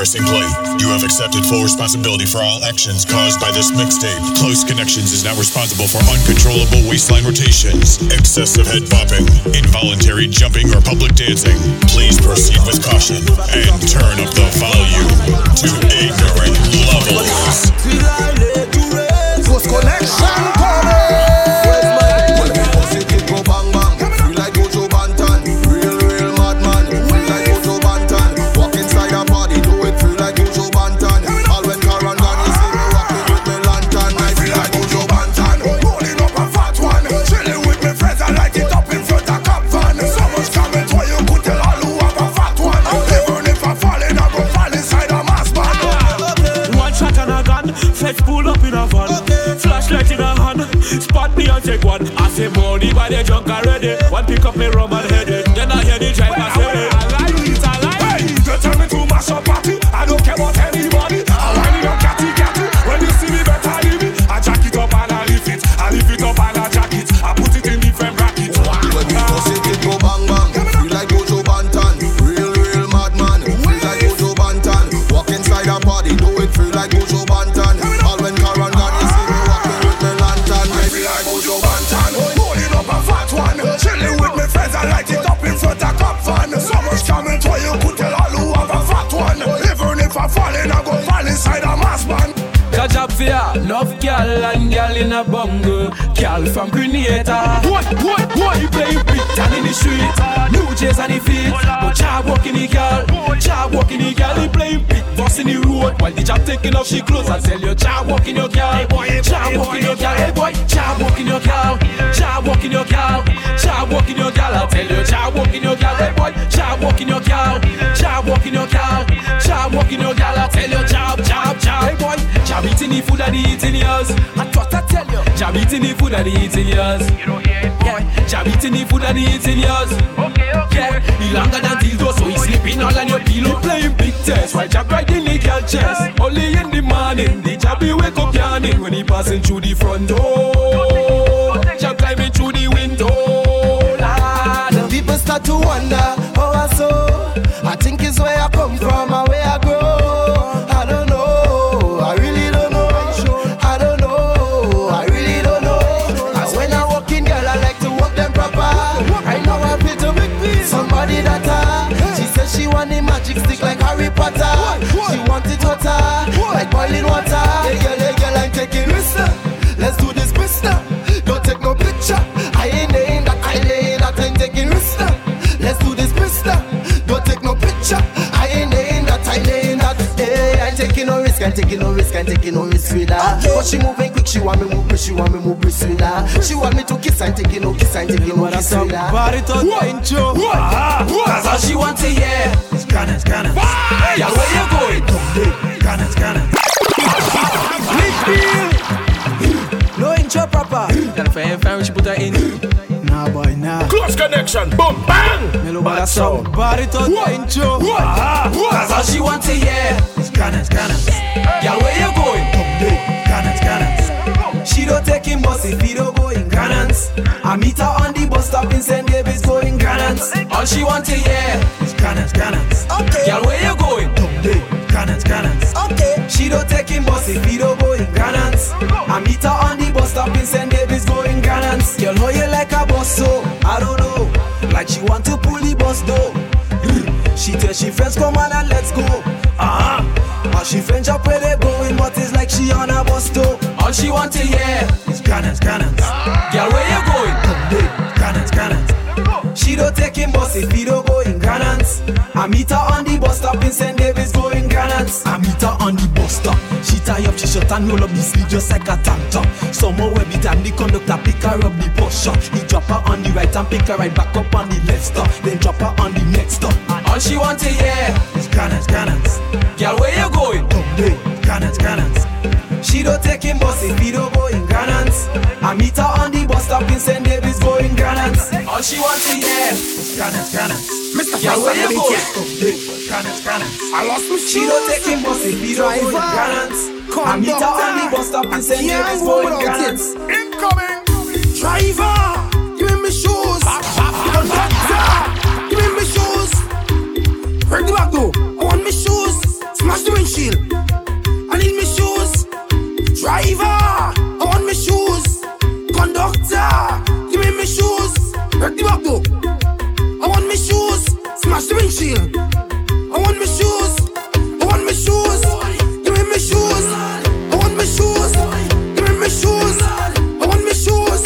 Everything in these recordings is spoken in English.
pressing play. You have accepted full responsibility for all actions caused by this mixtape. Close Connections is now responsible for uncontrollable waistline rotations, excessive head bopping, involuntary jumping, or public dancing. Please proceed with caution and turn up the volume to ignorant levels. Close connection coming. Take one. I say money by the junk already. One pick up me rum and head it. Then I hear the driver say, girl and girl in a bungle. Girl from Grenada. Boy, boy, boy, play down in the street. New Jays on the feet. But job walking the girl. Job walking the girl. He playing big boss in the road. While the job taking off she clothes. I tell you, job walking your girl. Job walking your girl. Hey boy, job walking your girl. Job walking your girl. Job walking your girl. I tell you, job walking your girl. Hey boy, job walking your girl. Job walking your girl. Job walking your girl. I tell you, job, job, job. Hey boy, job eating the food and the eating yours. That's what I tell you. Job eating the food and the eating yours. You don't hear it, boy. Job eating the food and the eating yours. Okay, okay. Yeah, he longer than dildo, so he sleeping all on your pillow. Playing big test while job riding the girl chest. Only in the morning, the job he wake up yawning when he passing through the front door. Job climbing through the window. Lord. People start to wonder like boiling water. Hey girl, hey girl, I'm taking risks. Let's do this business. Don't take no picture. I ain't laying that, I laying that, I'm taking risks. Let's do this business. Don't take no picture. I ain't laying that, I laying that. Hey, I'm taking no risk, I'm taking no risk, I'm taking no risk with her. But she moving quick, she want me move, she want me move brisk with her. She want me to kiss, I'm taking no kiss, I'm taking no kiss with her. Body to the intro. That's all she wants to hear. Scanners, scanners. Yeah, where you going? Scanners, scanners. No intro proper. Gotta find find she put her in. Nah, boy, nah. Close connection. Boom, bang. Melo bada sound. Body to the intro. That's all she wants to hear. Scanners, scanners. Yeah, where you going? Scanners, scanners. She don't take him bus if he don't go in Grand Anse. I meet her on the bus stop in St. David's going Grand Anse. All she want to hear. Scanners, scanners. Girl, where you going? Scanners, scanners. She don't take him bus if he don't go in Grand Anse. I meet her on the bus stop in St. David's going Grand Anse. Girl, know you like a bus so? I don't know. Like she want to pull the bus though. She tell she friends come on and let's go. Uh-huh. But she friends up where they going, but it's like she on a bus too. All she want to hear is Scanners, scanners. Girl, where you going? Scanners, scanners. She don't take him bus if he don't go in Granance. I meet her on the bus stop in St. David's going Granance. I meet her on the stop. She tie up, she shut and roll up the sleeve just like a tank top. Somewhere where beat and the conductor pick her up the bus shop. He drop her on the right and pick her right back up on the left stop. Then drop her on the next stop. All she want to hear Scanners, scanners. Girl, where you going? Scanners, scanners. She don't take him bus if he don't go in Grand Anse. I meet her on the bus stop in St. David's going Grand Anse. All she wants to hear is cannons, cannons. Mr. Yeah, where you go? Cannons, cannons. I lost my shoes. She don't take him bus if he don't go cannons. I meet her on the bus stop and send her his boy cannons. Incoming. Driver, give me my shoes. Conductor, give me my shoes. Bring the back door. I want my shoes. Smash the windshield. I need my shoes. Driver, I want my shoes. Conductor. windshield. I want my shoes. I want my shoes. Give me my shoes. I want my shoes. Give me my shoes. I want my shoes.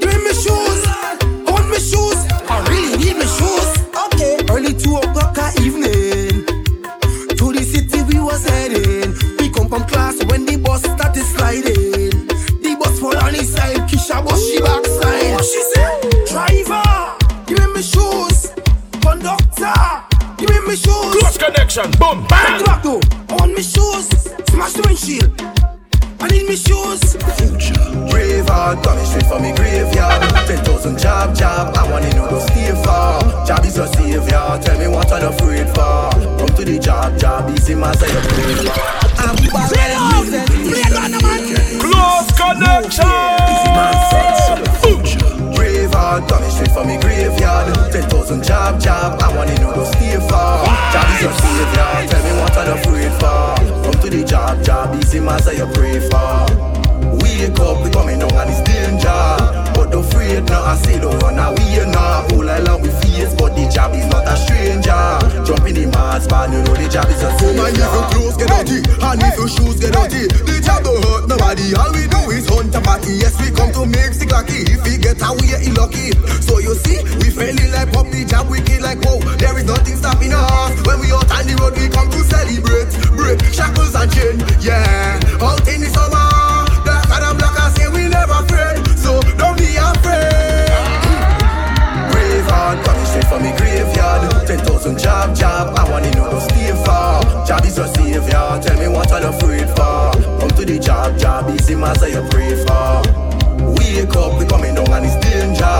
Give me my shoes. I want my shoes. I really need my shoes. Okay. Early two o'clock evening. To the city we was heading. We come from class when the bus started sliding. The bus fall on his side. Kisha was she backside. What she said? Close connection, boom, bang. to back though. I want me shoes. Smash the windshield. I need me shoes. Future. Brave heart coming straight from me graveyard. Ten thousand job, job. I want to know those stay far. Job is your savior. Tell me what I'm afraid for. Come to the job, job easy, man. Say you pray for. Job easy, man. Say you pray for. Wake up, we coming down and it's danger. But don't afraid now, I say don't run away now. All along we face, but the job is not a stranger. In the mass, man, you know the job is a savior. Man, if your clothes get dirty and if your shoes get dirty, the job don't hurt nobody. All we do is hunt a party. Yes, we come to make sick lucky. If we get away, he lucky. So you see, we friendly like pop the job, we kill like wow. There is nothing stopping us. When we out on the road, we come to celebrate. Break shackles and chain, yeah. Out in the summer, black and black, I say we never afraid. So don't be afraid. Brave heart coming straight from me thousand job, job. I want to know those stay far. Job is your savior. Tell me what I'm afraid for. Come to the job, job easy, man. Say you pray for. Wake up, we coming down and it's danger.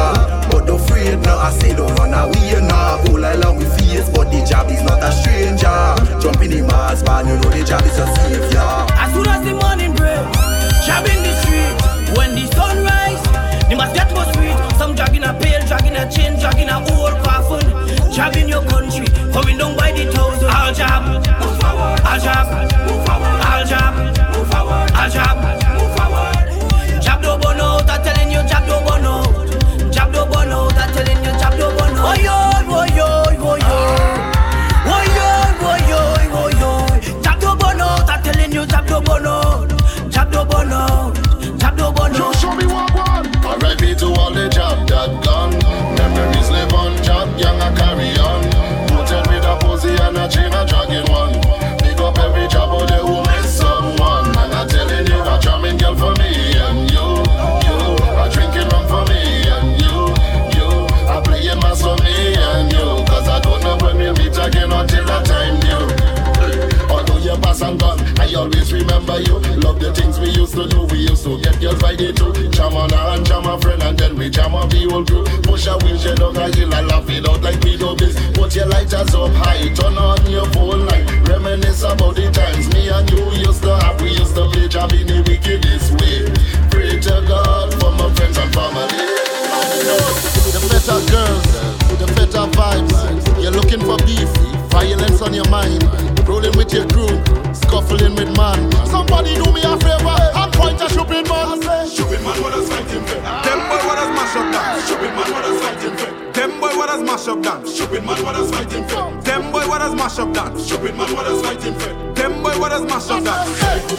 But don't afraid now. I say don't run away now. All along we face, but the job is not a stranger. Jump in the mass, man. You know the job is your savior. As soon as the morning break, jab in the street. When the sun rise, they must get more sweet. Some dragging a pail, dragging a chain, dragging a old coffin. Jab in your country, coming down by the thousand. I'll jab, move forward. We jam up the whole crew. Push a wheelchair down a hill and laugh it out like we do this. Put your lighters up high, turn on your phone light. Reminisce about the times me and you used to have. We used to play jam in the wickedest way. Pray to God for my friends and family. The better girls, the better vibes. You're looking for beef, violence on your mind. Rolling with your crew, scuffling with up? Stupid man, what fighting? Them boy, what does mash up down? Stupid man, what fighting? Them boy, what does mash up down?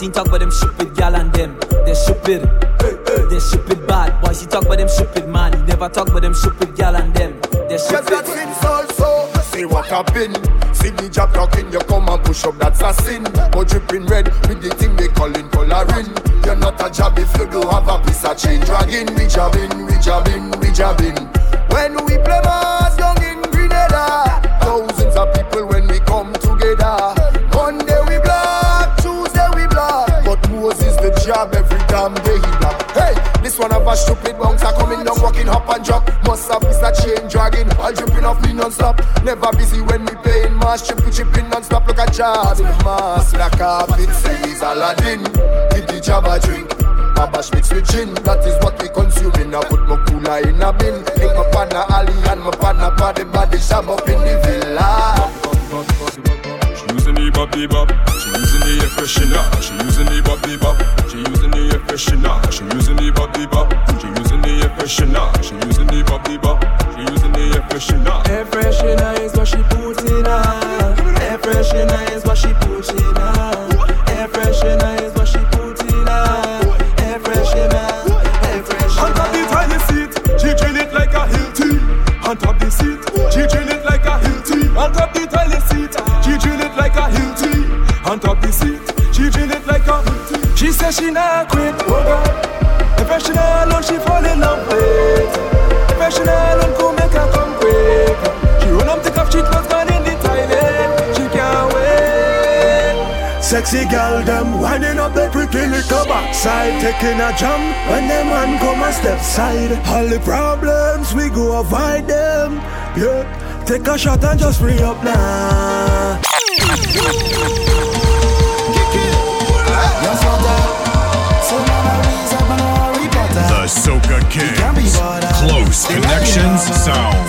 Martin talk about them stupid gal and them. They're stupid. They're stupid bad boys. He talk about them stupid man. He never talk about them stupid gal and them. They're stupid. Yes, that's so See what happened. See me job talking. You come and push up. That's a sin. carpet sees Aladdin. Give the job drink. Babash mixed with gin, that is what we consuming. I put my cooler in a bin. Link my panna alley and my panna body body sham up in the villa. She losing the bop, the bop. Side taking a jump when them man come a step side. All the problems we go avoid them. Yeah, take a shot and just free up now. The Soca king, Close Connections Sound.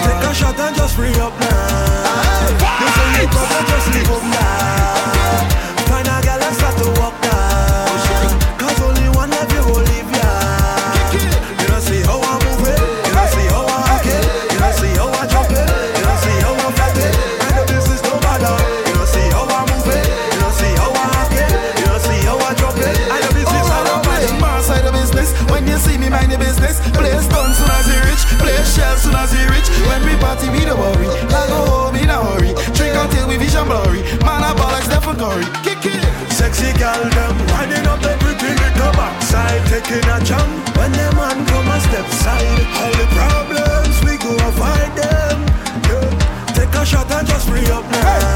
Take a shot and just free up now. They say you just leave up now. In a jam, when them man come a step side. All the problems we go avoid them. Yeah. Take a shot and just free up now. Hey.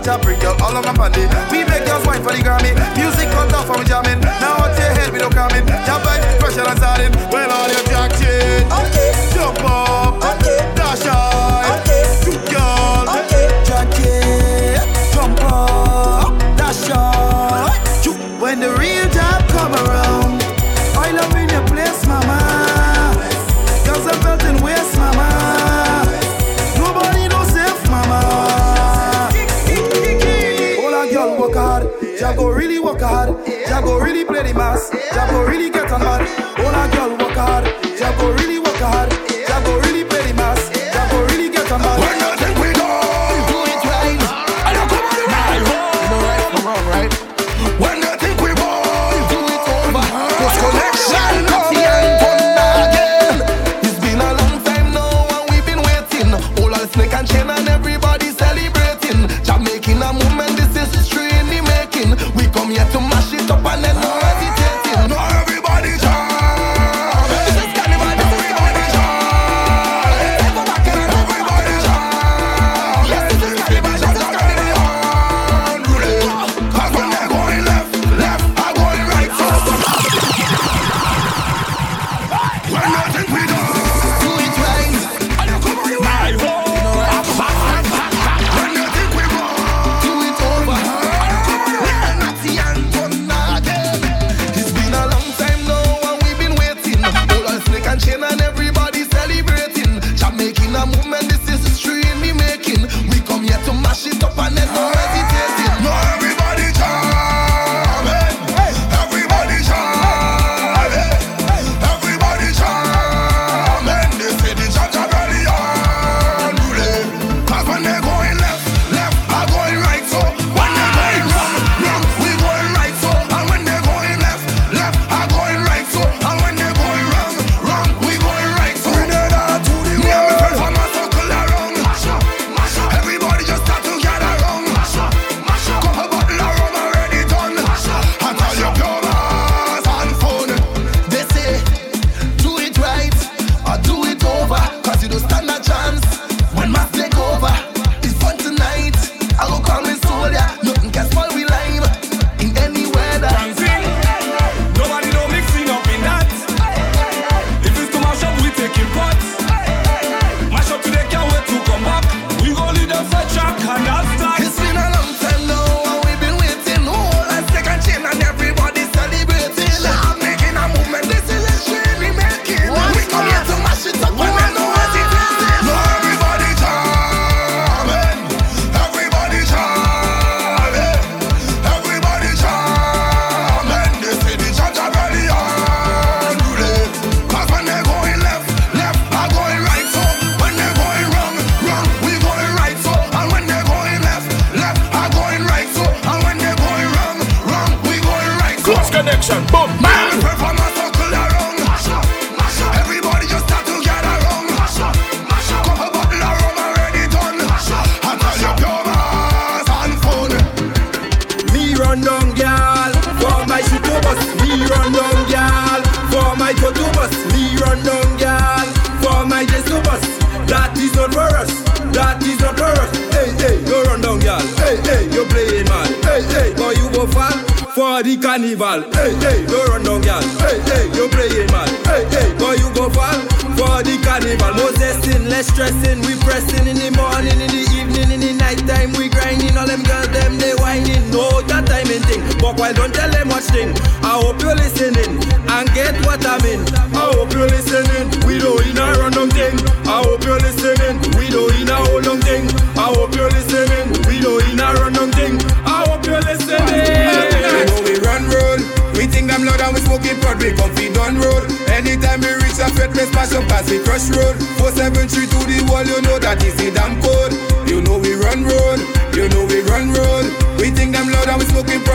Jaja bring girl all of my body. We make girls wine for the Grammy. Music cut off from jamming. Now what's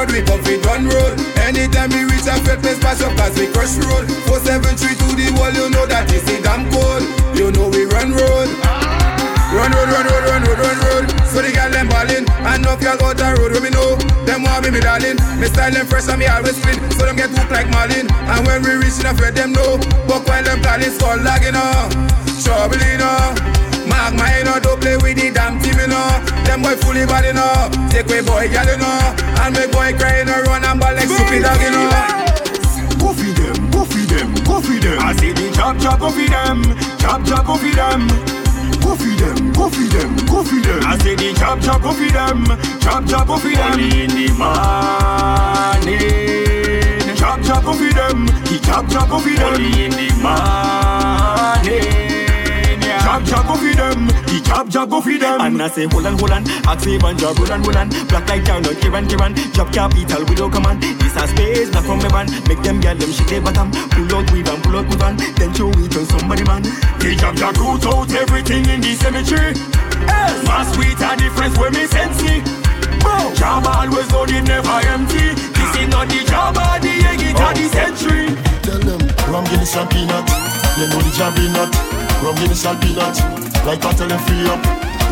and we prod, we comfy road. Anytime we reach a fed, we pass up as we crush road. 473 to the wall, you know that is the damn code. You know we run road. Run road, run road, run road, run road. So the girl them ballin', and enough y'all go the road with me know. Them want me, me darling. Me style them fresh and me always spin, so them get hooked like Marlin. And when we reach enough, fair, them know. But while them calling, skull lagging up, trouble in. Mark my know, don't play with the damn team, you know. Them boy fully bad, you know. Take away boy, girl, you know. And me boy crying, no run and ball like stupid dog, you know. Go feed them, go feed them, go feed them. I say the chop chop go feed them, chop chop go feed them. Go feed them, go feed them, go feed them. I say the chop chop go feed them, chop chop go feed them. Early in the morning, chop chop go feed them, the chop chop go feed them. Early in the morning. Chop chop go feed them, the chop chop go feed them. And I say hold on, hold on, ask me one job, hold on, hold on. Black like down, not Kiran, Kiran. Chop capital, we don't command. This a space, not from me van. Make them get them shit they bottom. Pull out weave and pull out move on. Then show it on somebody man. The chop chop root out everything in the cemetery. Yes. My sweet a difference where me sense me. Job always loaded, never empty. This is not the job of the egg, it's oh. the century. Tell them, rum Guinness and peanut. You know the job be nut. Rum Guinness and peanut. Like I tell them free up.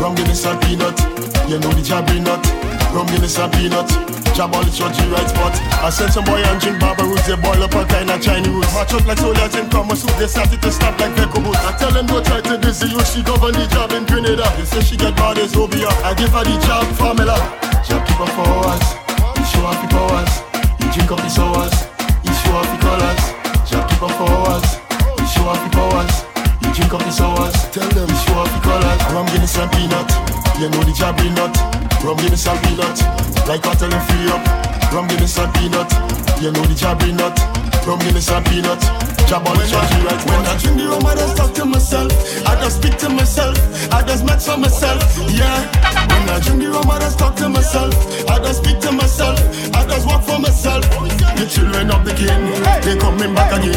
Rum Guinness and peanut. You know the job be nut. Rum Guinness and peanut. Jab all the churchy right spot. I sent some boy and drink barber roots. They boil up all kind of Chinese roots. Match up like soldiers in Kama suit. They started to stop like Veco boots. I tell them don't try to diss you. She govern the job in Trinidad. They say she get bad as Obeah. I give her the job formula. Job keep her for us. You show off the powers. You drink up the sours. You show off the colors. Job keep her for us. You show off the powers. Drink up the sours. Tell them show off the colors. Rum Guinness and peanut. You know the job be nut. Rum Guinness and peanut. Like I tell them free up. Rum Guinness and peanut. You know the job be nut. Rum Guinness and peanut. Jab on the right When I drink the rum, I just talk to myself. I just speak to myself. I just match for myself. Yeah. When I drink the rum, I just talk to myself. I just speak to myself. I just walk for myself. The children of the king, they coming back again.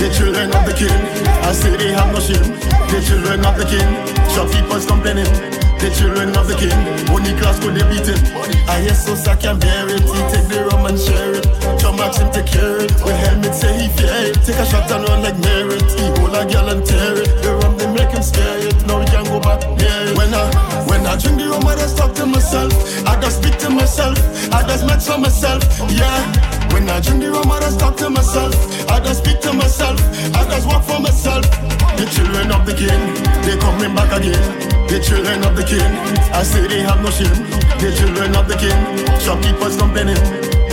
The children of the king, I say they have no shame. The children of the king, shopkeepers complaining. The children of the king, only class could they beat it. I hear so I can bear it. He take the rum and share it. John Max him take care it. With helmet say he fear it. Take a shot and run like merit. He hold a girl and tear it. The rum they make him scare it. Now we can go back near it. When I when I drink the rum, I just talk to myself. I just speak to myself. I just match for myself. Yeah. When I drink the rum, I just talk to myself. I just speak to myself. I just walk for myself. The children of the king, they coming back again. The children of the king, I say they have no shame. The children of the king, shopkeepers complaining.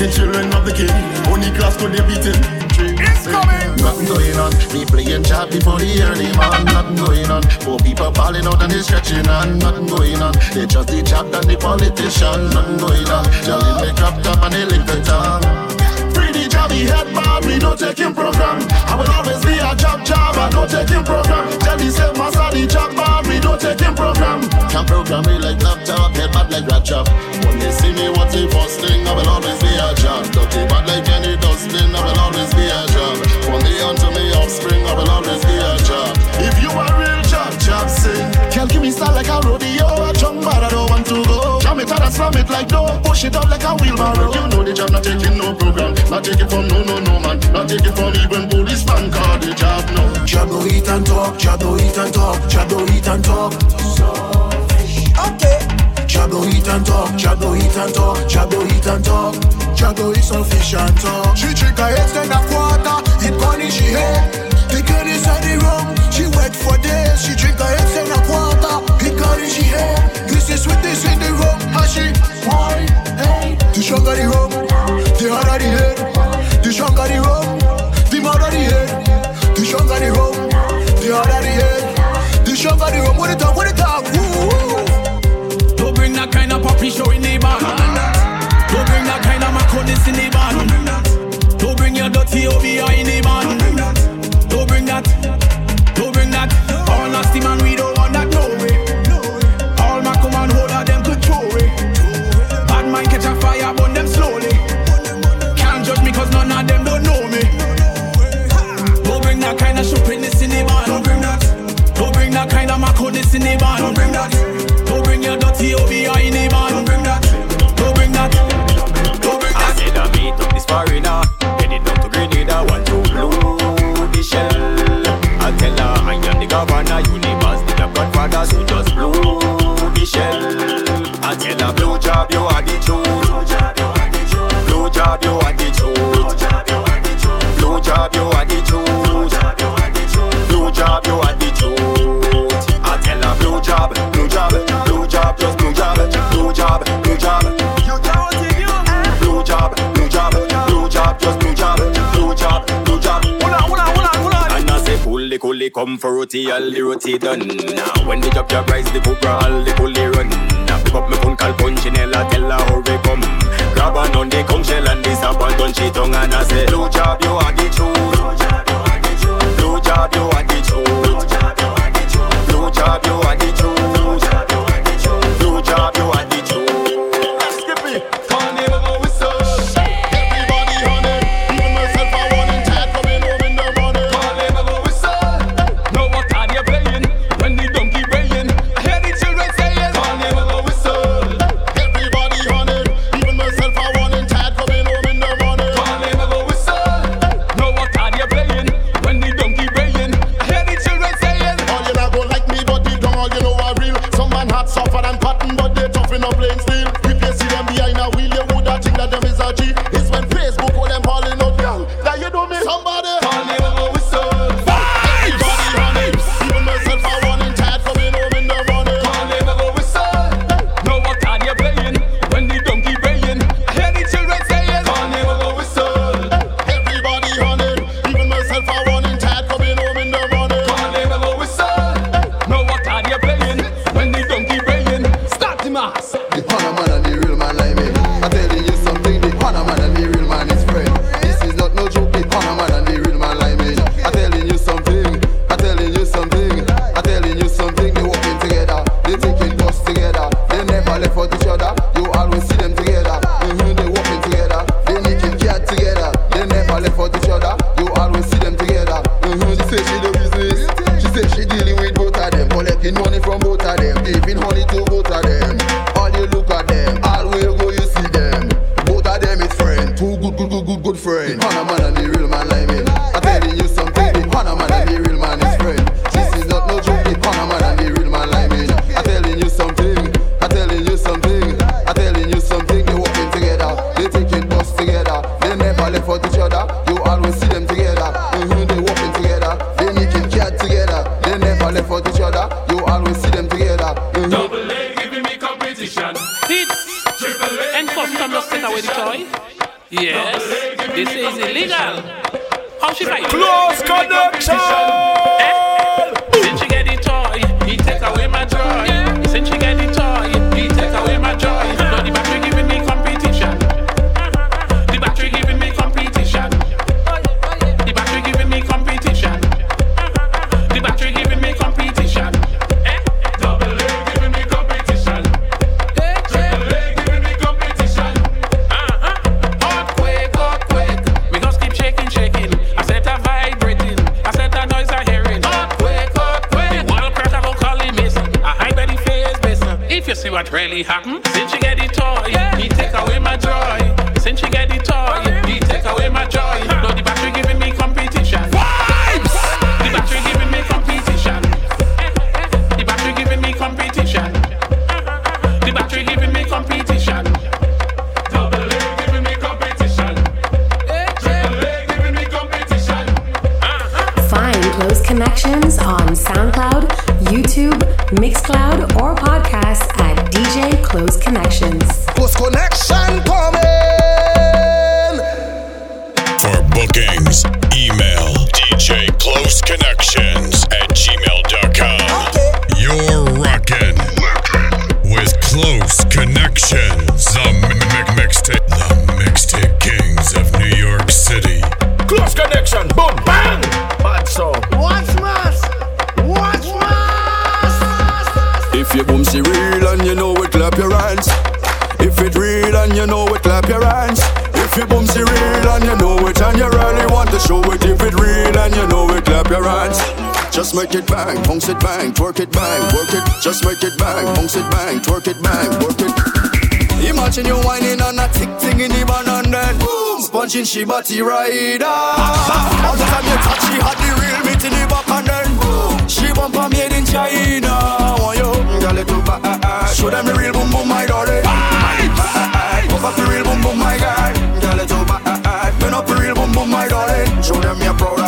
The children of the king, only class could they beat it. It's coming. Nothing going on. Me playing chat before the early man. Nothing going on. Four people falling out and they stretching on. Nothing going on. They just the chat and the politician. Nothing going on. Jelly make up top and they link the tongue. Free the jobby head bar, we no taking program. I will always be a job job, I no taking program. Jelly say master the job bar, we no taking program. Can program me like laptop, head bad like rat chop. When they see me, what's the first thing? I will always be a job. Dirty bad like any dustbin, I will always be a job. From the on to me offspring, I will always be a job. If you are real job, job sing. Girl, give me style like a rodeo but I don't want to go. Jam it and I slam it like dough, push it up like a wheelbarrow. You know the job not taking no program, not taking from no no no man, not taking from even policeman. Call the job no. Job no eat and talk, job no eat and talk, job no eat and talk. Okay. Jabo eat and talk, Jabo eat and talk, Jabo eat and talk, Jabo eat some fish and talk. She drink a extend a quarter, it money she hate. The girl is on the room, she wait for days. She drink a extend a quarter. Come for roti, all the roti done. Now when they drop your price, the cobra all the bully run. Now pick up my phone, call Punchinella, tell her hurry come. Grab a on the conch shell and this a up and she tongue and I say, Blue job, you are the truth. Make it bang, bounce it bang, twerk it bang, work it. Imagine you whining on a tick thing in the van and then boom, sponging she body rider. All the time you touch, she had the real meat in the back and then boom, she bumper made in China. Want you, girl, it too bad. Show them the real boom boom, my daughter. Pop up the real boom boom, my guy. Girl, it too bad. Turn up the real boom boom, my darling. Show them you're proud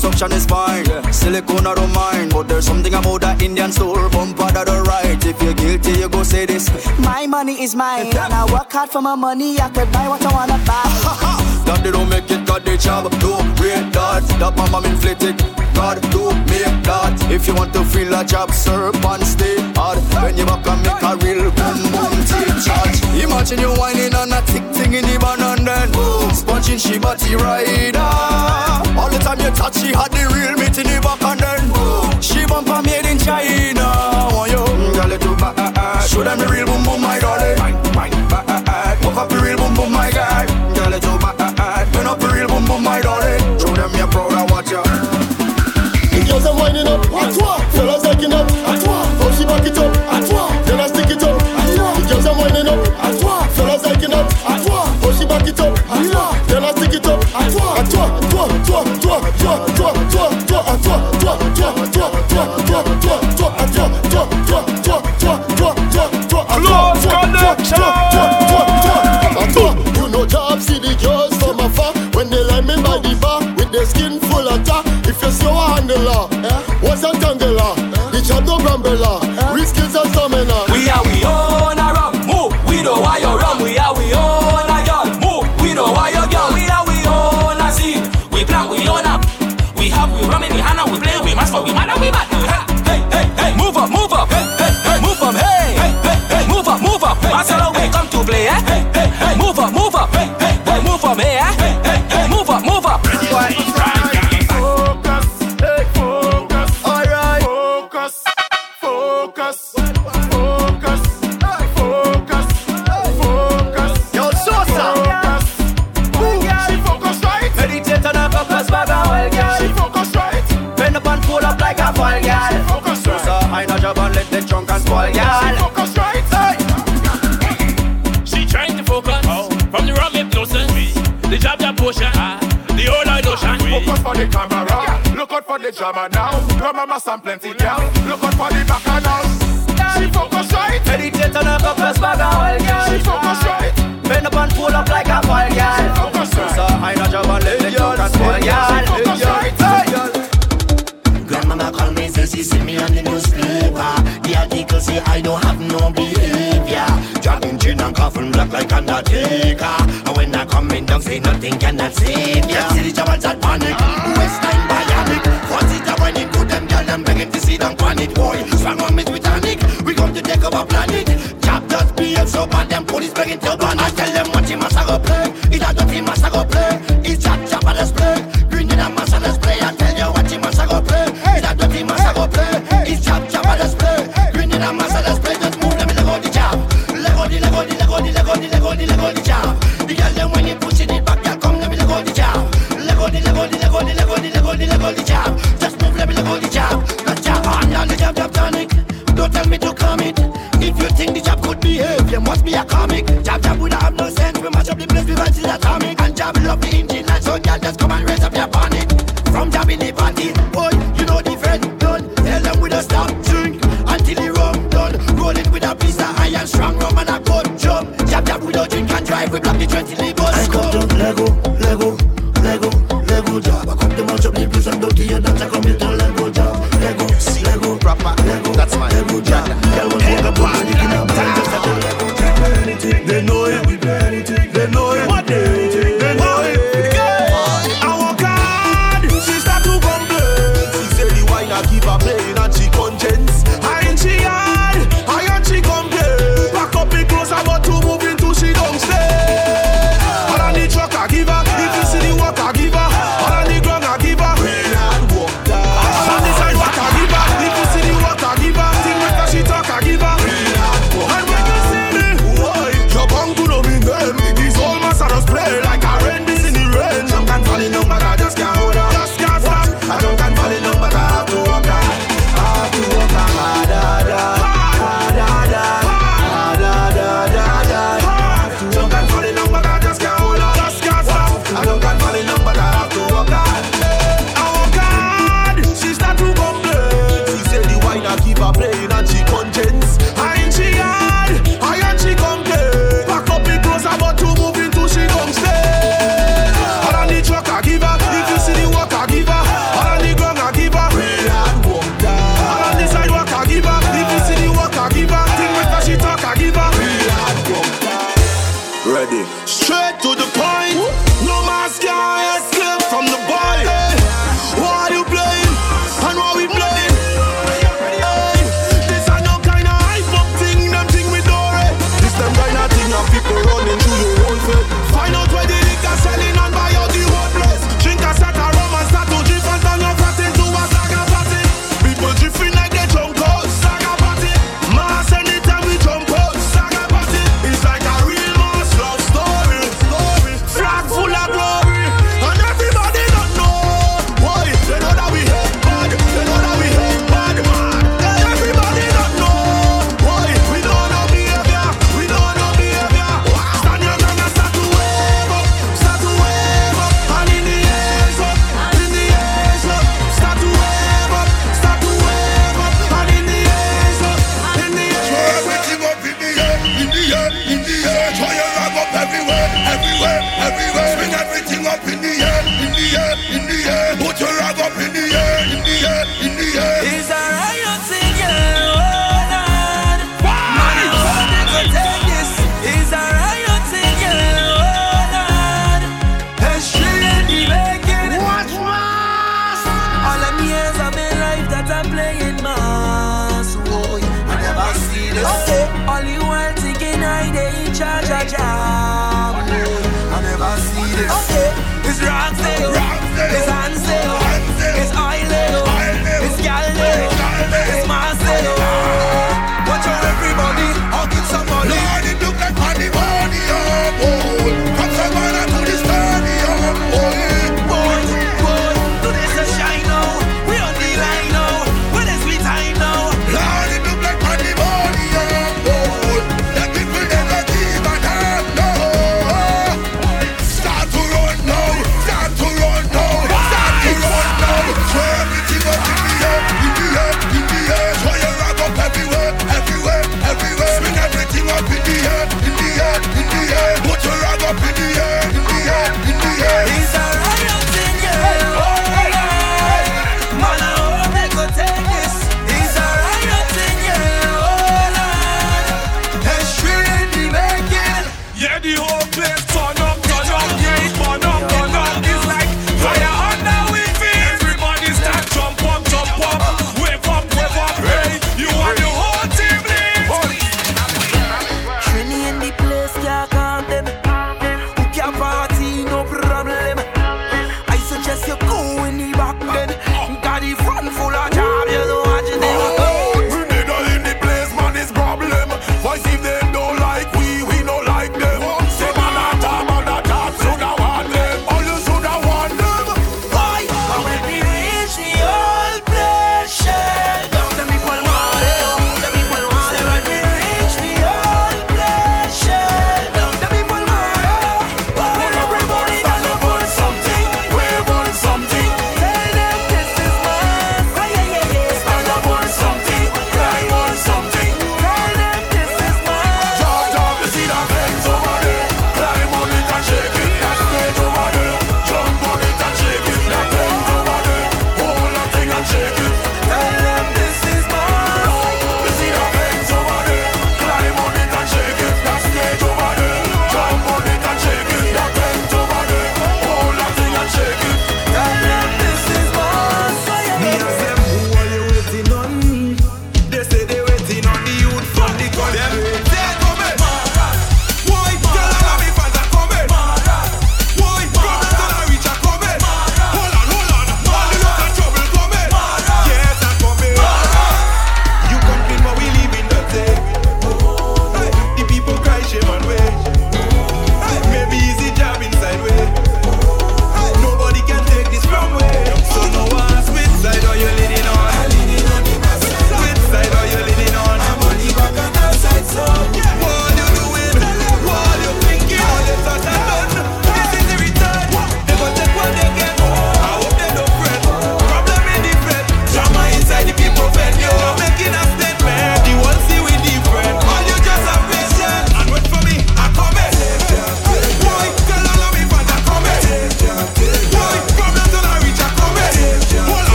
construction is fine. Silicone I don't mind, but there's something about that Indian store bumper that are right. If you're guilty, you go say this. My money is mine, and I work hard for my money. I could buy what I wanna buy. God they don't make it, God they job Do rate that, that my mom inflated God do make that If you want to feel a job, serve and stay hard When you back and make a real boom boom take charge Imagine you whining on a tick thing in the van and then boom, Sponging she body rider. All the time you touch, she had the real meat in the back and then boom, She bumper made in China. Want you, girl it too bad uh, uh, Show them the real boom boom my darling. Bang, bang, bad Walk up the real boom boom my guy. Girl it too bad uh, Turn up the real boom boom my darling. Show them you're proud of what you The girls are winding up, à toi. Fellas liking up, à toi. How she back it up, à toi. À toi, toi, toi, toi, toi, toi, toi, toi, à toi, toi, toi, toi, toi, toi, toi, toi, à toi, toi, toi, toi, toi, toi, toi, toi, à toi, Close toi, toi, toi, toi, toi, toi, à toi. You know job, see the girls from afar when they line me by the bar with their skin full of tar. If you slow eh? a handler, what's a tangler? The job no grumbler, real skills and drunk She focus right. She trying to focus from the rum hypnosis, the jab jab potion, the whole night ocean. Focus for the camera. Look out for the drama now. Your mama some plenty girl. Look out for the bacchanal. She focus right. Meditate on a focus bag a well, girl. She focus right. Bend up and pull up like a fall, girl. Yeah. Kile cha Tanzania.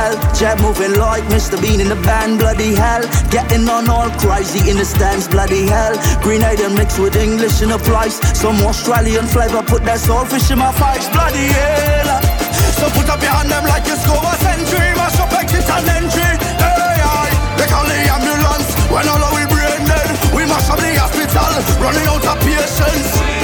hell. Jet moving like Mr. Bean in the band, bloody hell. Getting on all crazy in the stands, bloody hell. Grenadian mixed with English in the flies. Some Australian flavor, put that saltfish in my face, bloody hell. So put up your hand them like you score a century, mash up exit and entry. AI. They call the ambulance when all we brain dead. We mash up the hospital, running out of patience.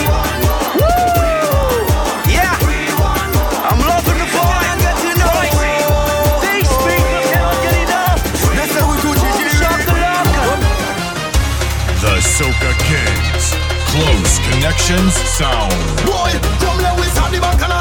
Connections Sound. Boy, come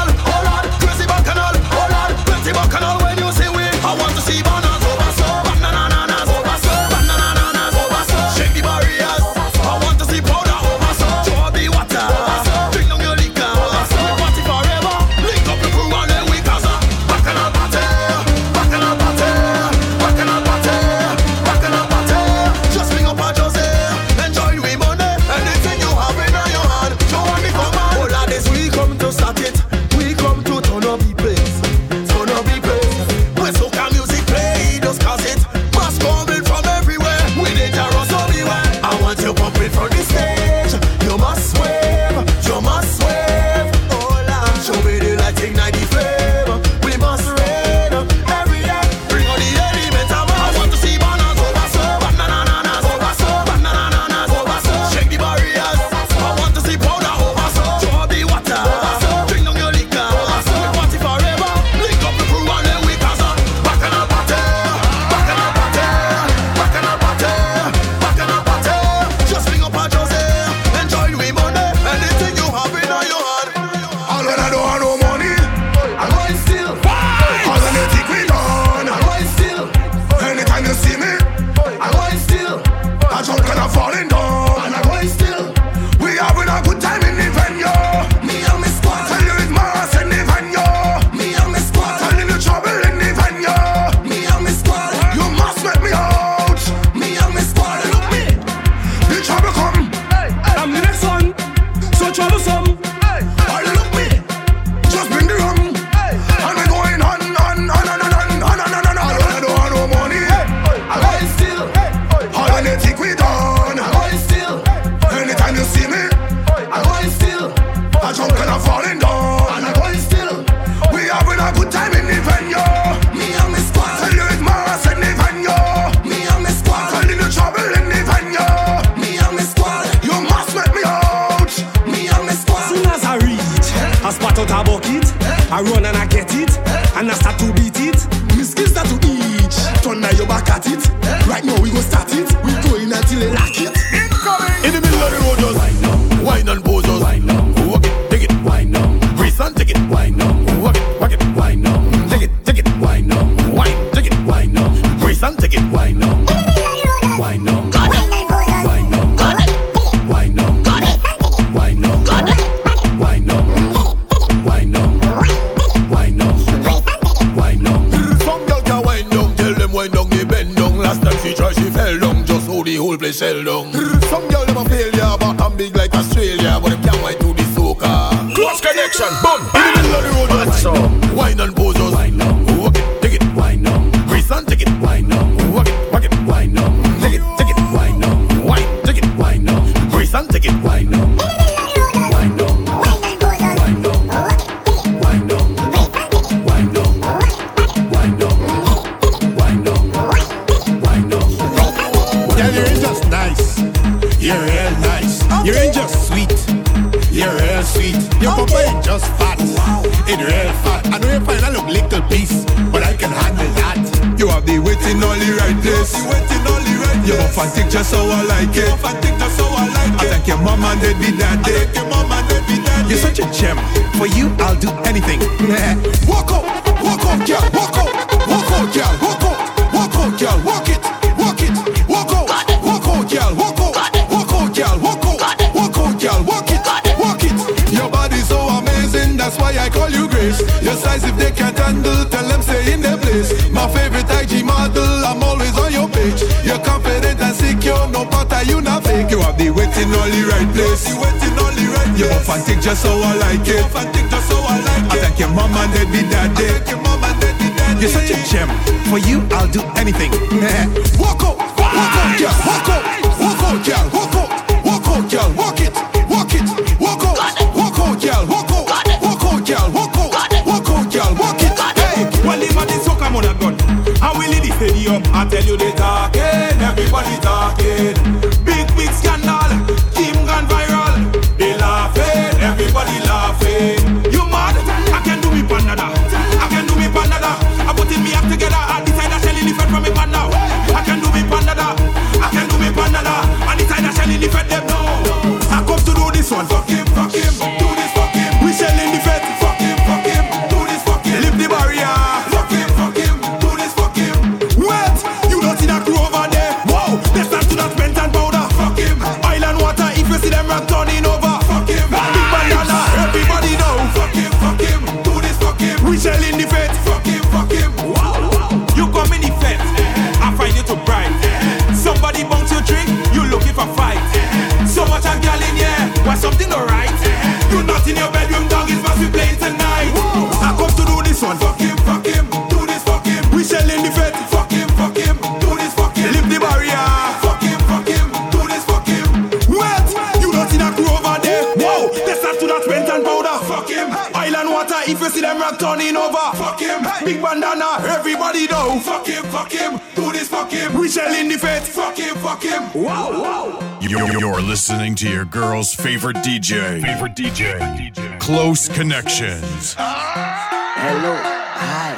I run and I get it, and I start to beat it. Miss kids start to eat. Turn now your back at it. Right now we go start it. In all the right place. You went in all the right place. You up and take just how I like it. You up and take just how I like it. I thank your mom and dad be daddy. I thank your mom and dad be daddy. You're such a gem. For you, I'll do anything. walk out, walk out, girl, walk out, walk out, girl, walk out, walk out, girl, walk it, walk it, walk out, walk out, girl, walk out, walk out, girl, walk out, walk out, girl, walk it. Hey, well, the man is so come on a gun. I will in the stadium. I tell you they talking, everybody talking. Him, fuck him. Wow, wow. You're, you're listening to your girl's favorite DJ. Favorite DJ. Close Connections. Hello, hi.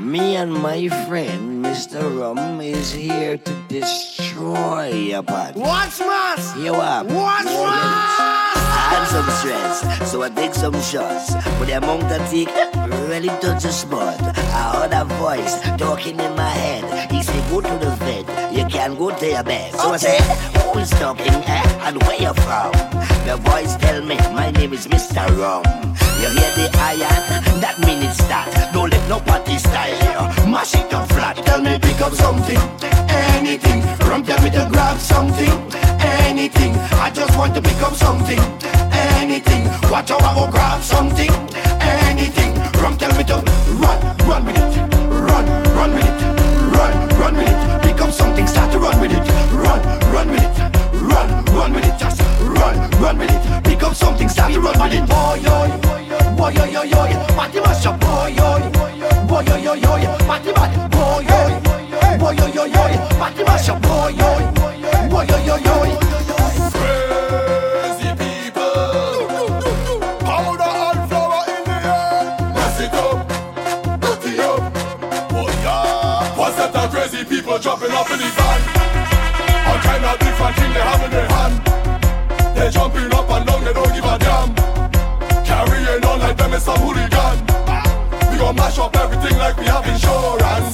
Me and my friend, Mr. Rum, is here to destroy your party. What's mass? You up? What's mass? I had some stress, so I take some shots. But the amount I take really touch the spot. I heard a voice talking in my head. He said, Go to the vet, you can go to your bed. So I said, Who is talking, eh? And where you from? The voice tell me, My name is Mr. Rum. You hear the iron? That mean it start. Don't let no party style here. Mash it up flat. Tell me pick up something, anything. Rum tell me to grab something, anything. I just want to pick up something, anything. Watch how I go grab something, anything. Rum tell me to run, run with it, run, run with it, run, run with it. Up something, start to run with it, run, run with it, run, run with it, just run, run with it. Up something, start to run with it. Boy, yo, boy, yo, yo, yo, party mash up, boy, yo, boy, yo, yo, yo, party mash, boy, yo, boy, yo, yo, yo, party mash up, boy, yo, boy, yo, yo, yo. Jumping up and down, they don't give a damn. Carrying on like them is some hooligan. We gon' mash up everything like we have insurance.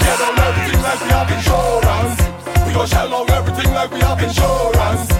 Tear down everything like we have insurance. We gon' shell out everything like we have insurance.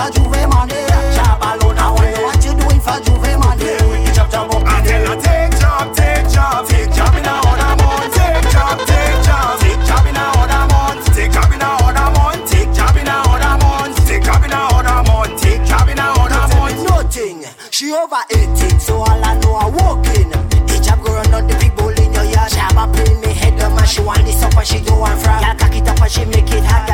For Juve money? Job alone, I wanna what you doing for Juve money. Chop chop up, I take job, take job, take job in other month. Take job, take job, take job in other month. Take job in other month. Take job in other month. Take job in other month. Nothing. She over 18, so all I know I walk in. The job go run on the big bull in your yard. Jab up in me head, the man she want this up she do one frog. Y'all cock it up and she make it hot,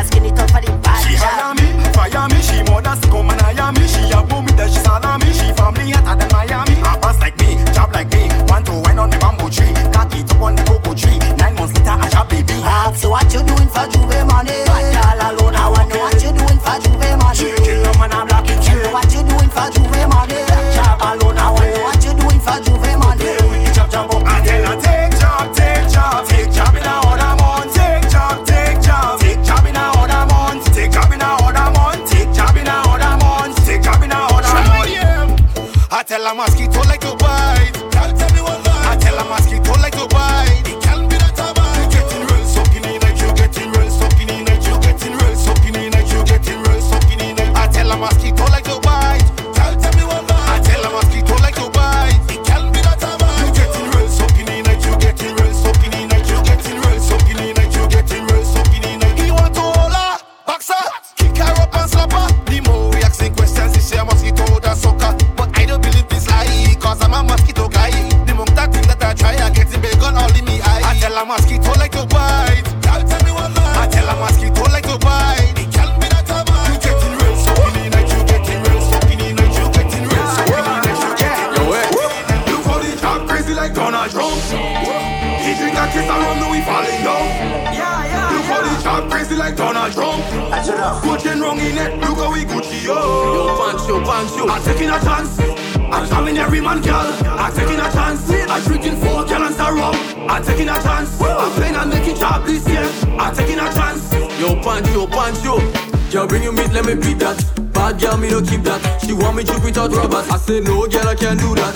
Bring your meat, let me beat that. Bad girl, me no keep that. She want me to without rubbers. I say no, girl, I can't do that.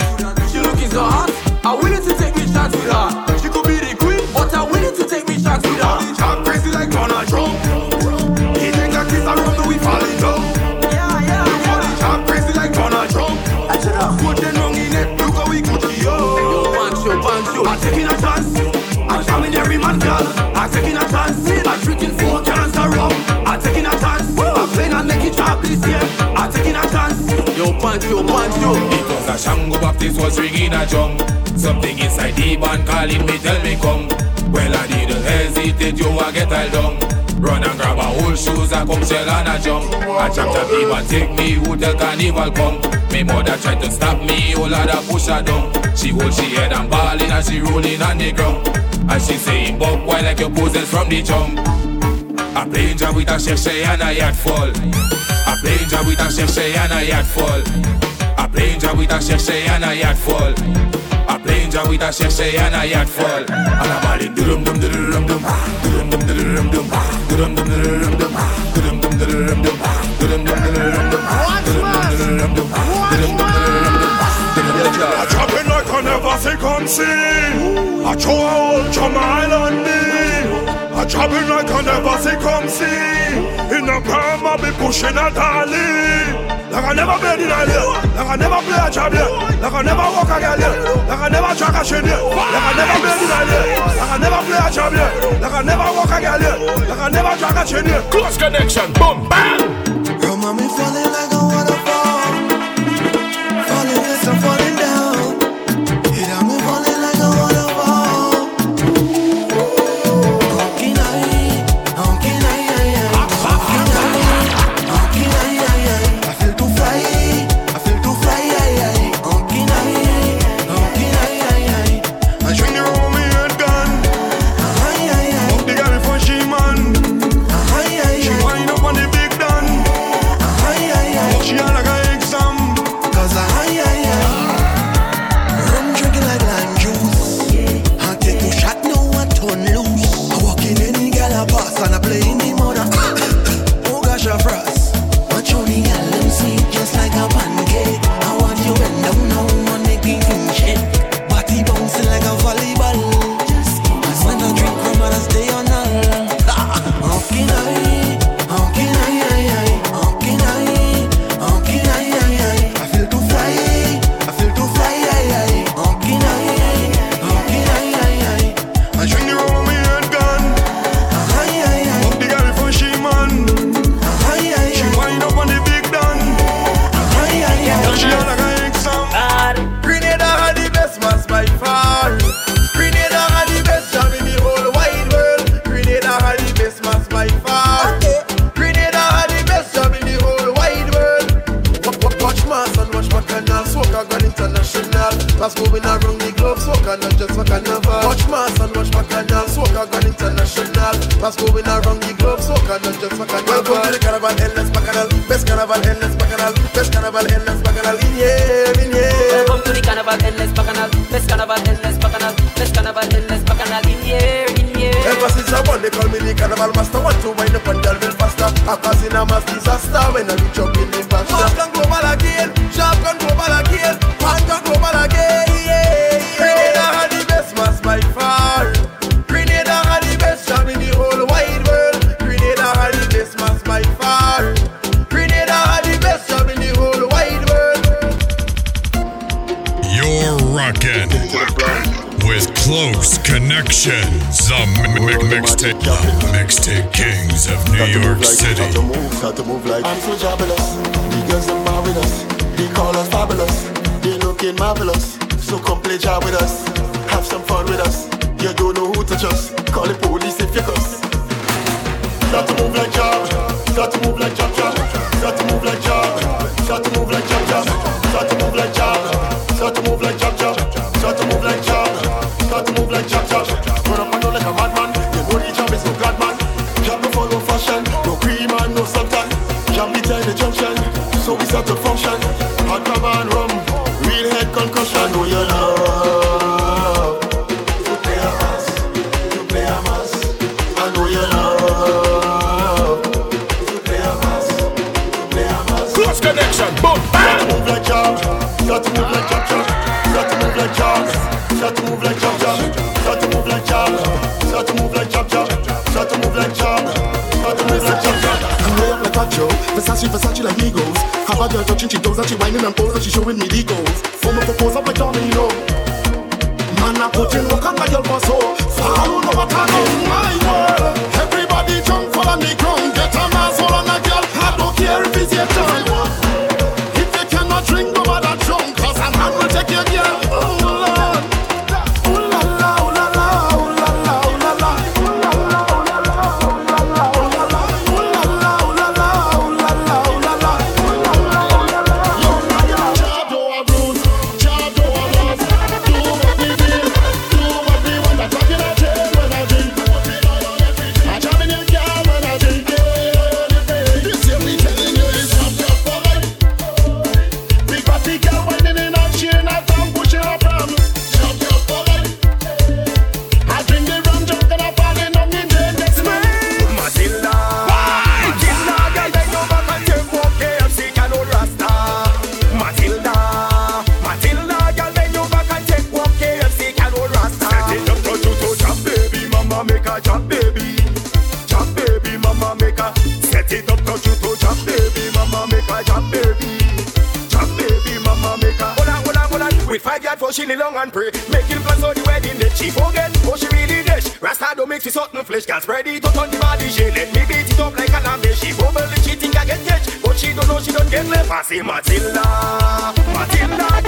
She looking so hot. I willing to take Punch. It was a Shango Baptist was ringing a drum. Something inside the band calling me, tell me come. Well, I didn't hesitate, you a get all down. Run and grab a whole shoes, I come shell and a jump. I chop the man take me, who the carnival come. Me mother tried to stop me, all of that push her down. She hold she head and balling and she rolling on the ground. And she saying, buck why like your poses from the jump. I playing jab with a cherche and a yard fall. A plânge uita cerceiana i-a fol A plânge uita cerceiana i-a fol A plânge uita a i-a fol A la mare durum dum durum dum Durum dum durum dum Durum dum durum dum Durum dum durum dum dum dum dum dum dum dum dum, dum dum dum dum dum I drop it like I never think I'm seen I throw a ultra mile on me drop it like I never say come see. In the palm I be pushing a dolly. Like I never been in a year. Like I never play a job here. Like I never walk a girl here. Like I never track a shit here. Like I never been in a year. Like I never play a job here. Like I never walk a girl here. Like I never track a shit here. Close connection, boom, bang. Your mommy falling like international. Pass going around the globe, soca not just for carnival. Welcome to the carnival, endless bacchanal. Best carnival, endless bacchanal. Best carnival, endless bacchanal. In here, in here. Welcome to the carnival, endless bacchanal. Best carnival, endless bacchanal. Best carnival, endless bacchanal. In here, in here. Ever since I born, they call me the carnival master. Want to wind up and tell me faster. I cause in a mass disaster when I reach up in the pasture. Sharp and global close connections. The mi- mi- mixtape, mixtape kings of New York City. Start to move like I'm so jobless. The girls are mad with us. They call us fabulous. They looking marvelous. So come play jab with us. Have some fun with us. You don't know who to trust. Call the police if you cuss. Start to move like job. Start to move like job job. Start to move like job. Start to move like job job. Start to move like job. Start to move like job job. Start to move job job. Run up and like a madman. You know the is no glad man. No follow fashion. No cream and no. Job meet at the junction. So we start to function. Hot and rum. To move like to move like to move like. I'm way up like. Versace, Versace like Migos. Have a girl touching she toes and she whining and pose and she showing me the goals. For me propose up like domino. Man, I put in work and my girl for so. Follow no what I do. My world. Everybody jump for me ground. Get a mass for a girl. I don't care if it's your turn. Yard she long and pray. Making plans for the wedding that she forget Oh, she really dish Rasta don't mix with something flesh. Can't spread it on the body She let me beat it up like a lamb She bubble she think I get catch But she don't know she don't get left I say Matilda Matilda,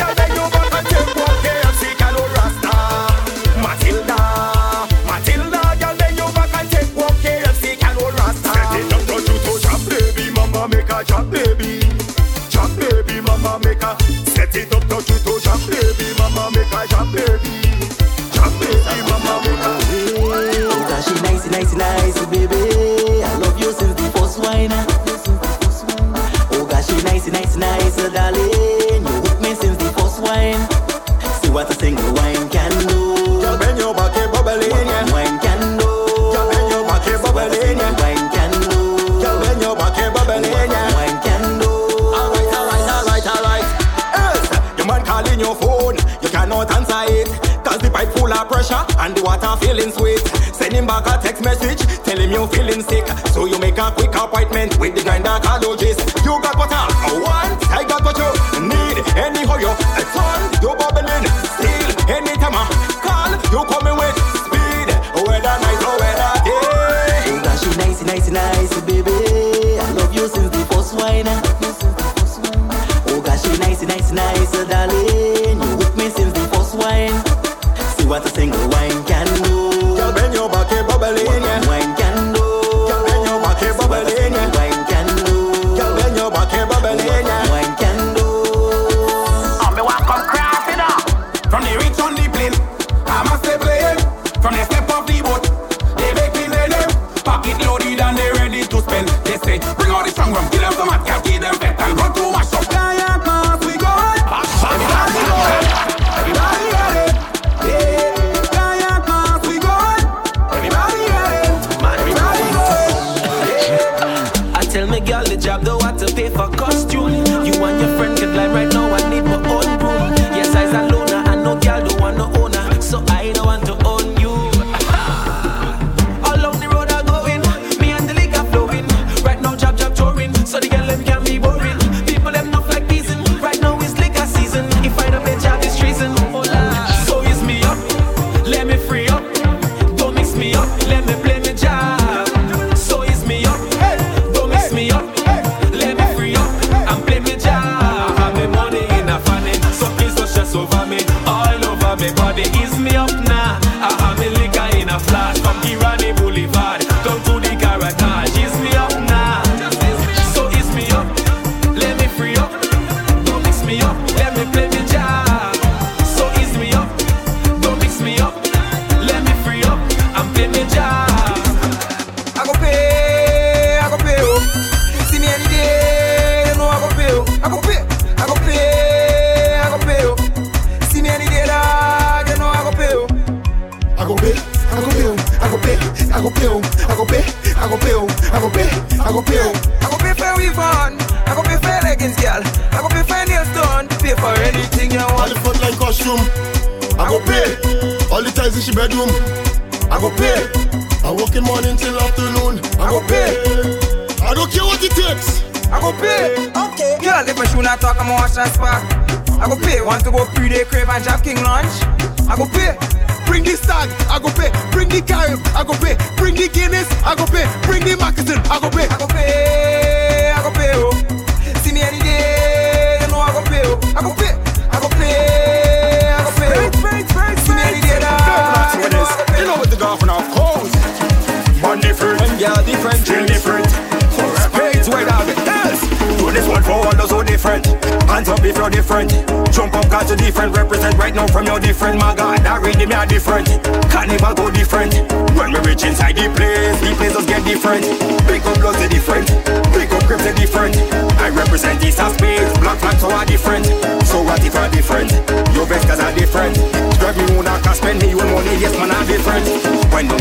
nice, baby. I love you since the first wine. Oh, gosh, she nice, nice, nice, darling. You hook me since the first wine. See what a single wine can do. Girl, bend your back, bubbling, yeah. Wine can do. Girl, bend your back, bubbling, yeah. Wine can do. Girl, bend your back, bubbling, yeah. Wine can do. Alright, alright, alright, alright Yes, your man calling your phone You cannot answer it Cause the pipe full of pressure And the water feeling sweet back a text message Tell him you're feeling sick. So you make a quick appointment With the gynecologist. You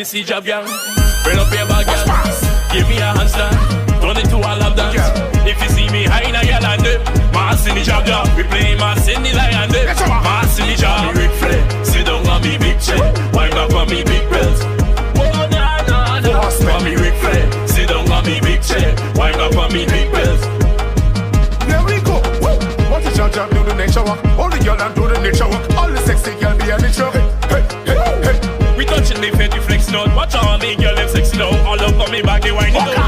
you see jab gang. Bring up your bag, girl. Give me a handstand. Turn it to a lap dance. Yeah. If you see me high in a girl and dip, mass in the jab gang. We play mass in the lion dip. Mass in the jab. Me Ric Flair. Sit down on me big chair. Wind up on me big belt. Oh, nah, nah, nah. Oh, on me Ric Flair. Sit down on me big chair. Wind up on me big belt. There we go. Woo. What is your job? Do the nature walk. Only girl and do the nature walk. body wine.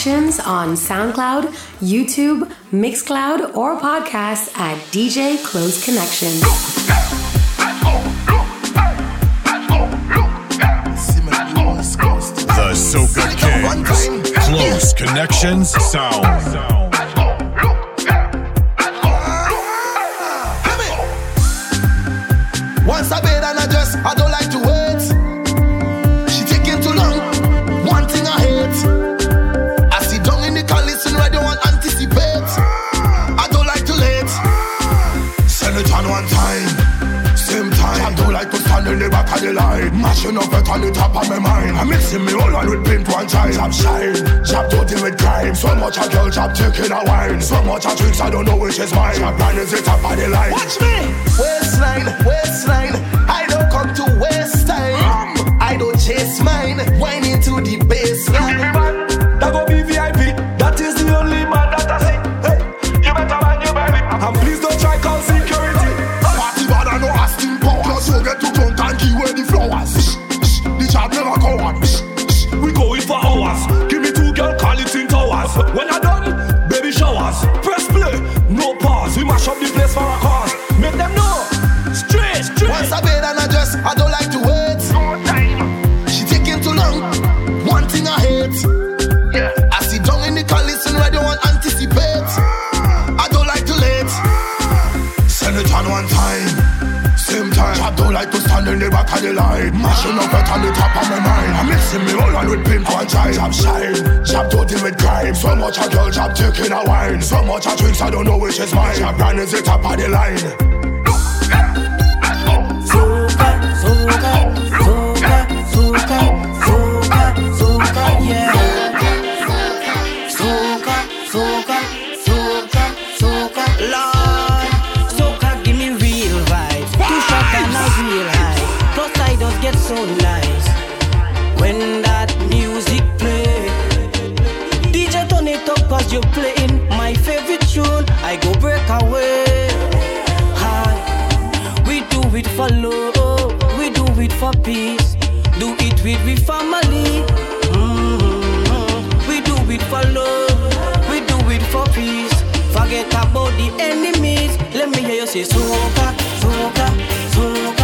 Productions on SoundCloud, YouTube, Mixcloud, or podcasts at DJ Close Connection. The Soca Kings. Close Connections Sound. mine. I'm mixing me all with pimp one time. Chop shine, chop dirty with crime. So much a girl chop taking a wine. So much a drinks I don't know which is mine. Chop line is the top of the line. Watch me. Waistline, waistline. in a wine. So much I drinks, I don't know which is mine. Your brand is the top of the line. Soca, soca, soca, soca, soca, soca, yeah. Soca, soca, soca, soca, Lord. Soca give me real vibes. Two shots and a real high. Plus I just get so nice when that music cause you're playing my favorite tune. I go break away. Hi. We do it for love, we do it for peace. Do it with we family. Mm-hmm. We do it for love, we do it for peace. Forget about the enemies. Let me hear you say, Soca, Soca, Soca.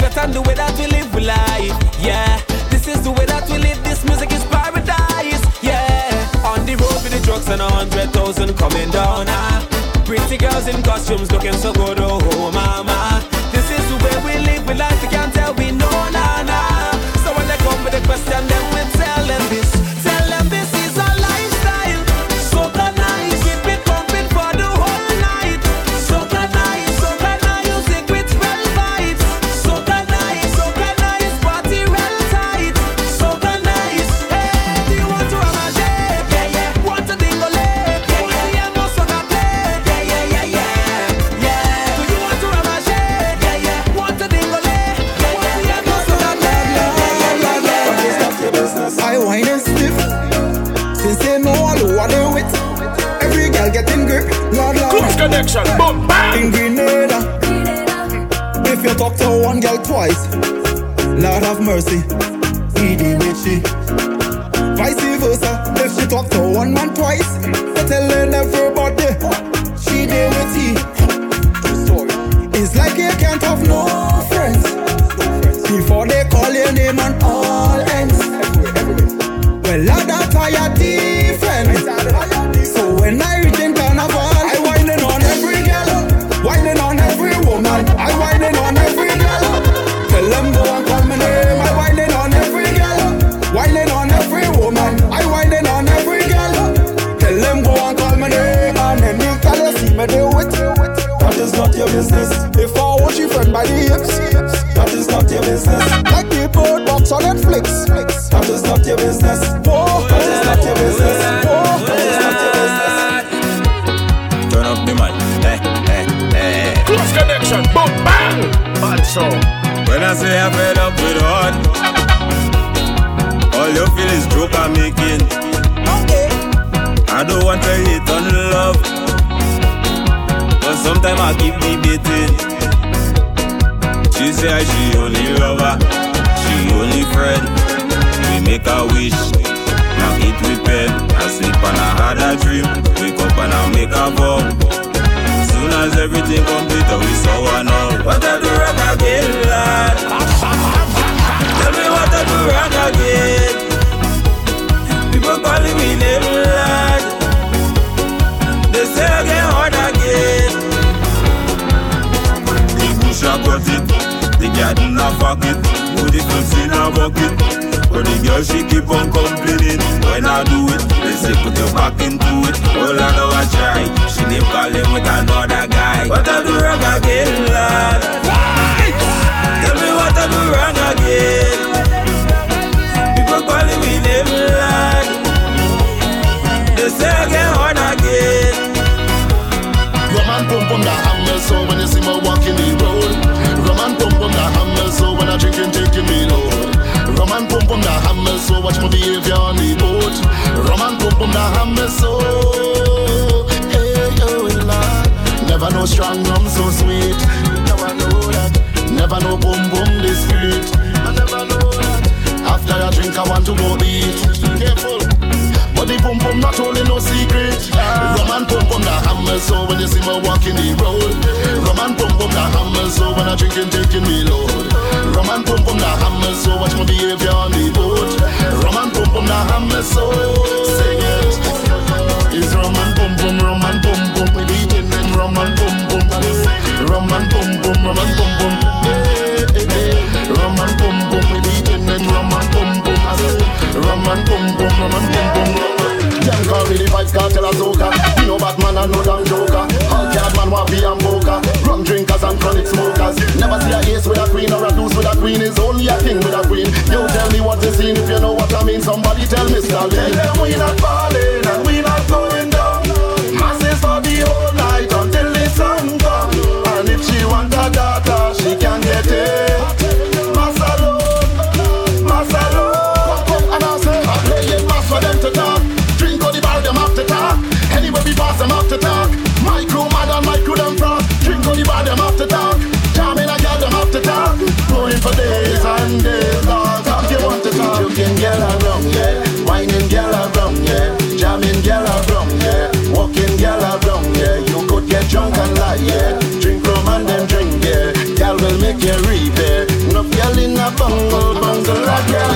And the way that we live life. Yeah, this is the way that we live. This music is paradise. Yeah, on the road with the drugs and a hundred thousand coming down. Ah. Pretty girls in costumes looking so good. Oh, mama, this is the way we live we life. You can't tell we know, nah, nah. So when they come with a question, then we tell them this. Connection. Boom, bam. In Grenada, if you talk to one girl twice, Lord have mercy, deal. Vice versa, if she talk to one man twice, they telling everybody she business. Like the bird box on Netflix, that is not your business. Whoa, that is not your business. Whoa, that is not your business. Turn up the man. Eh, eh, eh. Close connection. Boom, bang. Bad song. When I say I'm fed up with heart, all you feel is joke I'm making. I don't want to hate on love, but sometimes I keep debating. She say she only lover, she only friend. We make a wish, now eat with pen. I sleep and I had a dream, wake up and I make a vow. Soon as everything complete, oh, we saw one all. What I do wrong again, lad? Tell me what I do wrong again. People calling me name, lad. They say I get hard again. The bush I cut it, the garden I fuck it, put the clothes in a bucket. But the girl she keep on complaining when I do it. They say put your back into it. All I know I try. She name calling with another guy. What I do wrong again, lad? Tell me what I do wrong again. People calling me name, lad. They say I get hard again. Roman pum pum that hammer so when you see me walking I drinking taking me load. Roman pum pum that hammer so watch my behavior on the boat. Roman pum pum that hammer so. Hey yo Lord, never know strong rum so sweet. Never know that. Never know boom boom discreet. I never know that. After I drink I want to go eat. Careful. But the pum pum not only no secret. Roman pum pum the hammer so when you see me walking the road. Roman pum pum the hammer so when I drinking taking me load. Roman pum pum the hammer so watch my behavior on the boat. Roman pum pum the hammer so sing it. It's Roman pum pum, Roman pum pum. We beating in Roman pum pum. Roman pum pum, Roman pum pum. Hey, hey, hey. Roman pum pum, we beating in Roman pum pum. Roman pum pum, Roman pum pum. Them call me the vibes cartel soca You know Batman and no damn joker. All card man want be and poker Rum drinkers and chronic smokers. Never see a ace with a queen or a deuce with a queen. Is only a king with a queen. You tell me what you seen. If you know what I mean Somebody tell me Stalin Tell them we not falling and we not going down. Masses for the whole night until the sun come. And if she want a daughter she can get girl around, yeah. You could get drunk and lie, yeah. Drink rum and then drink, yeah. Girl will make you reap, yeah. No girl in a bungle, bungle like girl.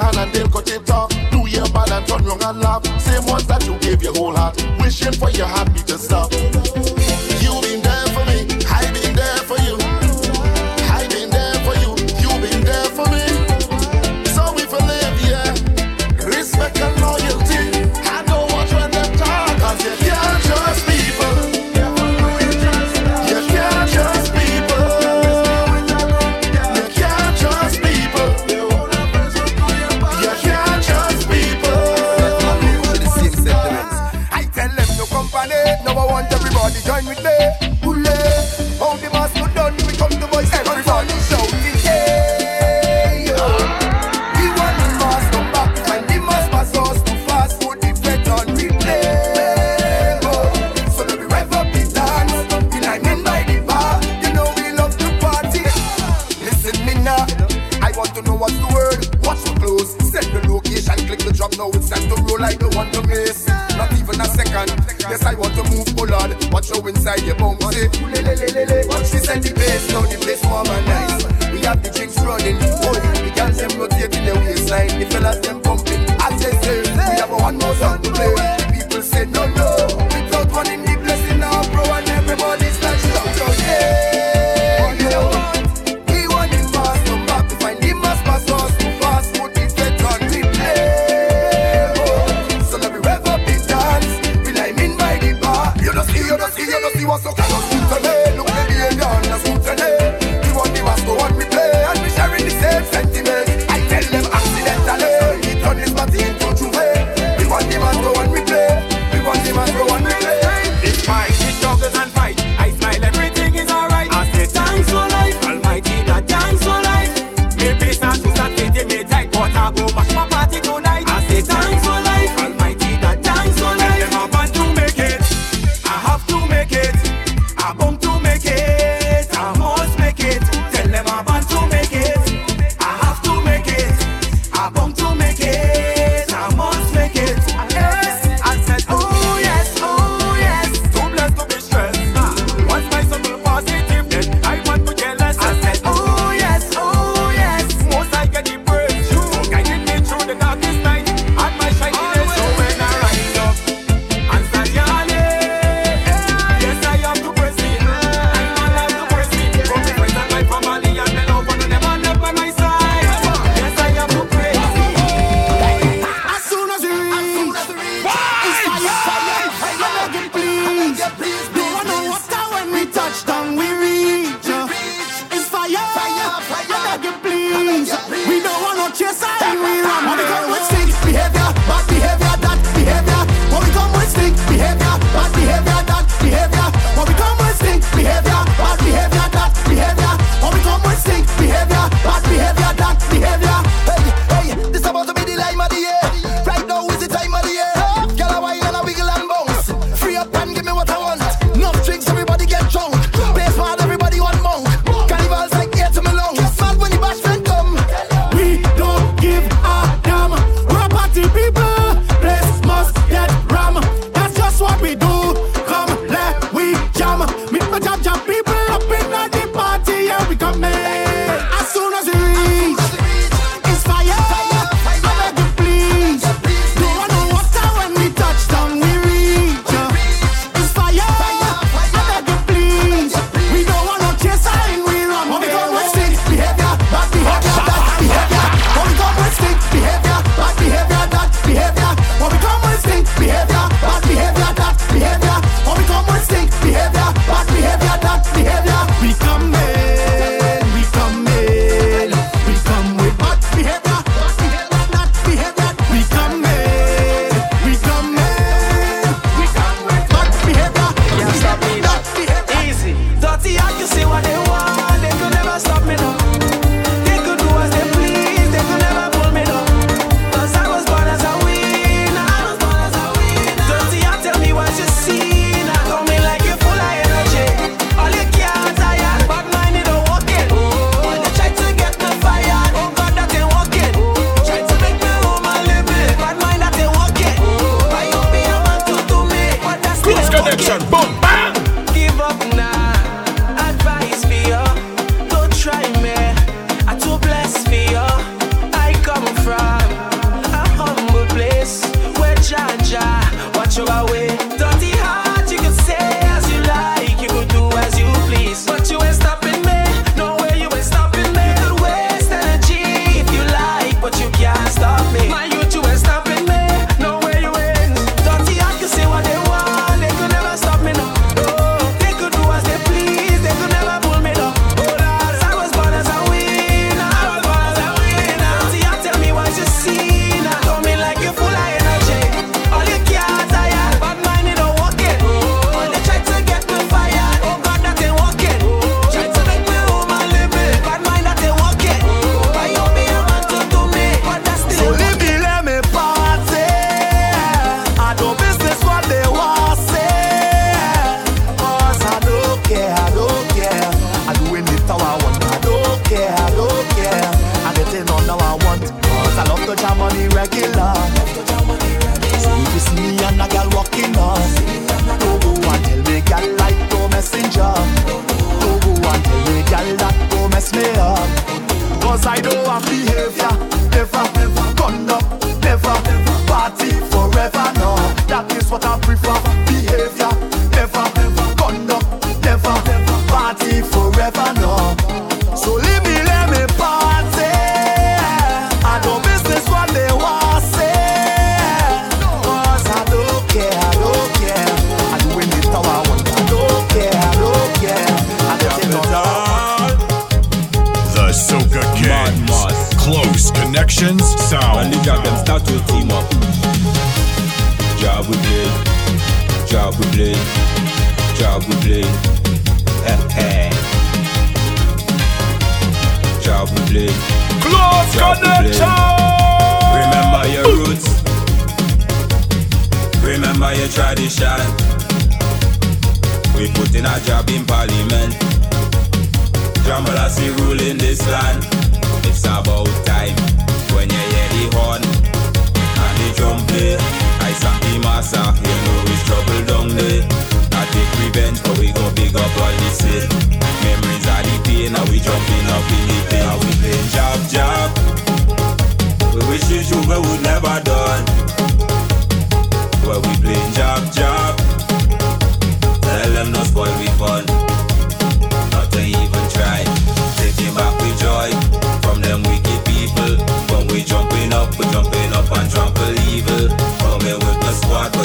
hand and they'll cut it off. Do your bad and turn wrong and laugh. Same ones that you gave your whole heart. Wishing for your happy to stop.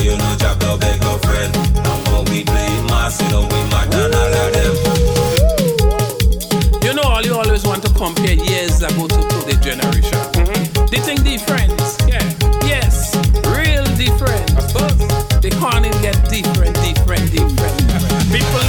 you no drop your beg your friend. I'm going you know we and all of them. You know, always want to compare years ago to generation. Mhm. They think different, yeah, yes, real different. They can't get different, different, different. People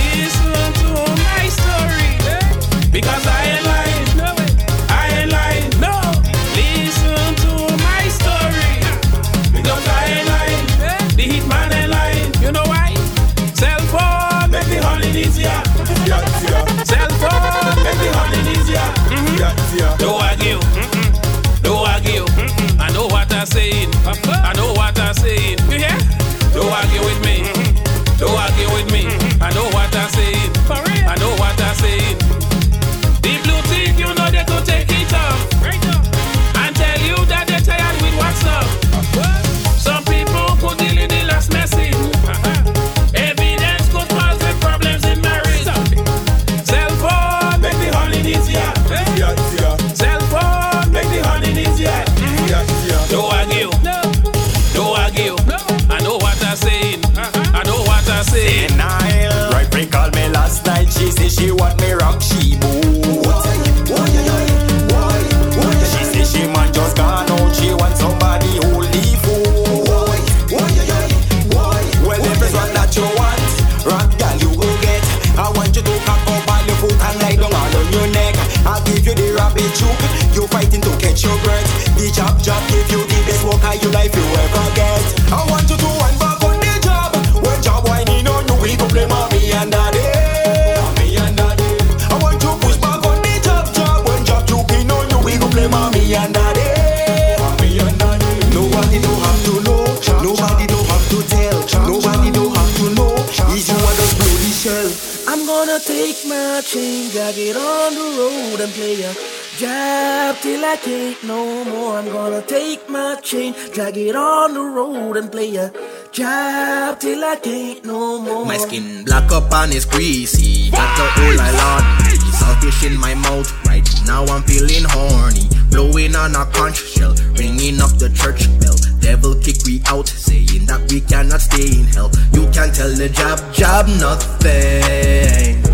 I can't no more. I'm gonna take my chain, drag it on the road and play a jab till I can't no more. My skin black up and it's greasy. Got the whole lot. fish in my mouth right now. I'm feeling horny. Blowing on a conch shell, ringing up the church bell. Devil kick we out, saying that we cannot stay in hell. You can't tell the jab, jab nothing.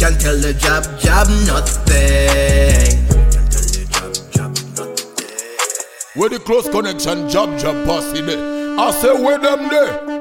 Can tell the jab, jab nothing. Where the close connection, jab, jab, boss in it. I say, where them there?